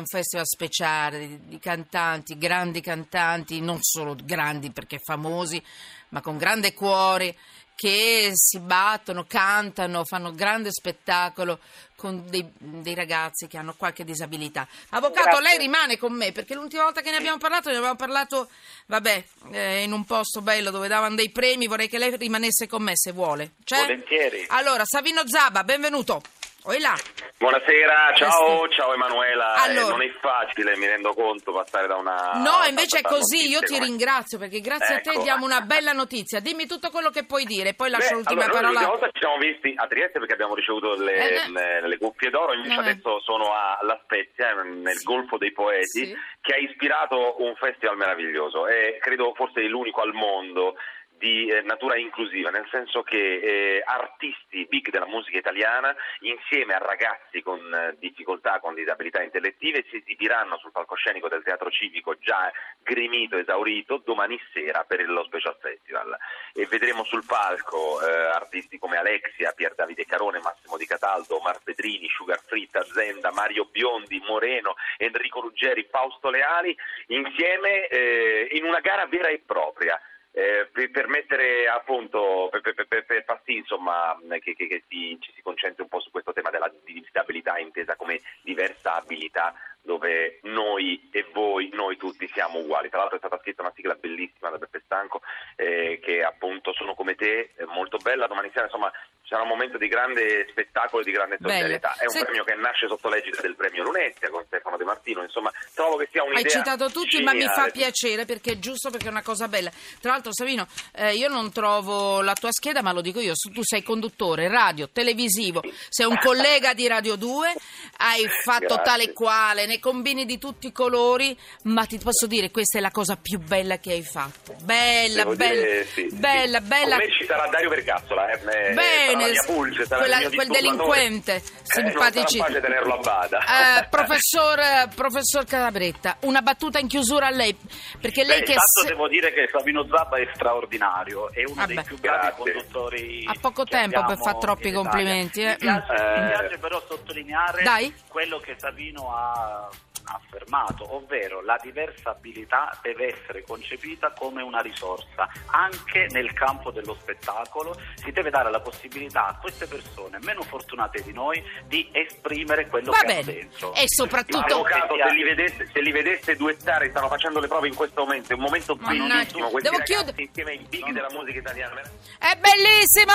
un festival speciale di, di cantanti, grandi cantanti, non solo grandi perché famosi, ma con grande cuore che si battono, cantano, fanno grande spettacolo con dei, dei ragazzi che hanno qualche disabilità. Avvocato, Grazie. lei rimane con me perché l'ultima volta che ne abbiamo parlato, ne abbiamo parlato, vabbè, eh, in un posto bello dove davano dei premi, vorrei che lei rimanesse con me se vuole. C'è? Volentieri. Allora, Savino Zaba, benvenuto. Oi là. Buonasera, ciao, Questo- ciao Emanuela. Eh, Allora. non è facile, mi rendo conto, passare da una... No, invece è così, io notizie ti come- ringrazio perché grazie a te Ecco. diamo una bella notizia. Dimmi tutto quello che puoi dire, poi lascio Beh, l'ultima allora, parola. l'ultima volta ci siamo visti a Trieste perché abbiamo ricevuto le, Eh, eh. le- le cuffie d'oro, invece No, eh. adesso sono a La Spezia, nel Sì. Golfo dei Poeti, Sì. che ha ispirato un festival meraviglioso e credo forse l'unico al mondo di eh, natura inclusiva, nel senso che eh, artisti big della musica italiana insieme a ragazzi con eh, difficoltà, con disabilità intellettive si esibiranno sul palcoscenico del Teatro Civico già gremito, esaurito, domani sera per lo Special Festival. E vedremo sul palco eh, artisti come Alexia, Pier Davide Carone, Massimo Di Cataldo, Omar Pedrini, Sugar Fritta, Zenda, Mario Biondi, Moreno, Enrico Ruggeri, Fausto Leali insieme eh, in una gara vera e propria eh, per, per mettere appunto per, per- per- per far sì insomma che, che- che si- ci si concentri un po' su questo tema della disabilità intesa come diversa abilità dove noi e voi, noi tutti siamo uguali. Tra l'altro è stata scritta una sigla bellissima da Beppe Stanco eh, che appunto sono come te, molto bella, domani sera insomma sarà un momento di grande spettacolo e di grande solidarietà. È un Se- premio che nasce sotto l'egida del premio Lunezia con Stefano De Martino, insomma trovo che sia un'idea Hai citato tutti, ma mi fa geniale. piacere perché è giusto, perché è una cosa bella. Tra l'altro, Savino, eh, io non trovo la tua scheda, ma lo dico io. Tu sei conduttore radio, televisivo, sei un collega di Radio 2, hai fatto Grazie. tale quale, ne combini di tutti i colori, ma ti posso dire, questa è la cosa più bella che hai fatto. Bella, Devo bella, dire, sì, sì. bella, bella. Con me ci sarà Dario Vercazzola, eh, Bene, mia pulce, quella- quel delinquente Eh, non tenerlo a bada. Eh, professor, professor Calabretta, una battuta in chiusura a lei, perché lei Beh, che intanto se- devo dire che Sabino Zappa è straordinario, è uno Vabbè. dei più bravi conduttori. Ha poco tempo per abbiamo far troppi complimenti, eh. Mi piace, mi Eh. piace però sottolineare Dai. quello che Sabino ha affermato, ovvero la diversa abilità deve essere concepita come una risorsa anche nel campo dello spettacolo. Si deve dare la possibilità a queste persone meno fortunate di noi di esprimere quello Va che bene, dentro. e soprattutto... Avvocato, se li, vedesse, se li vedesse duettare, stanno facendo le prove in questo momento, è un momento bellissimo. Questi Devo ragazzi chiudere- insieme ai big della musica italiana. È bellissimo!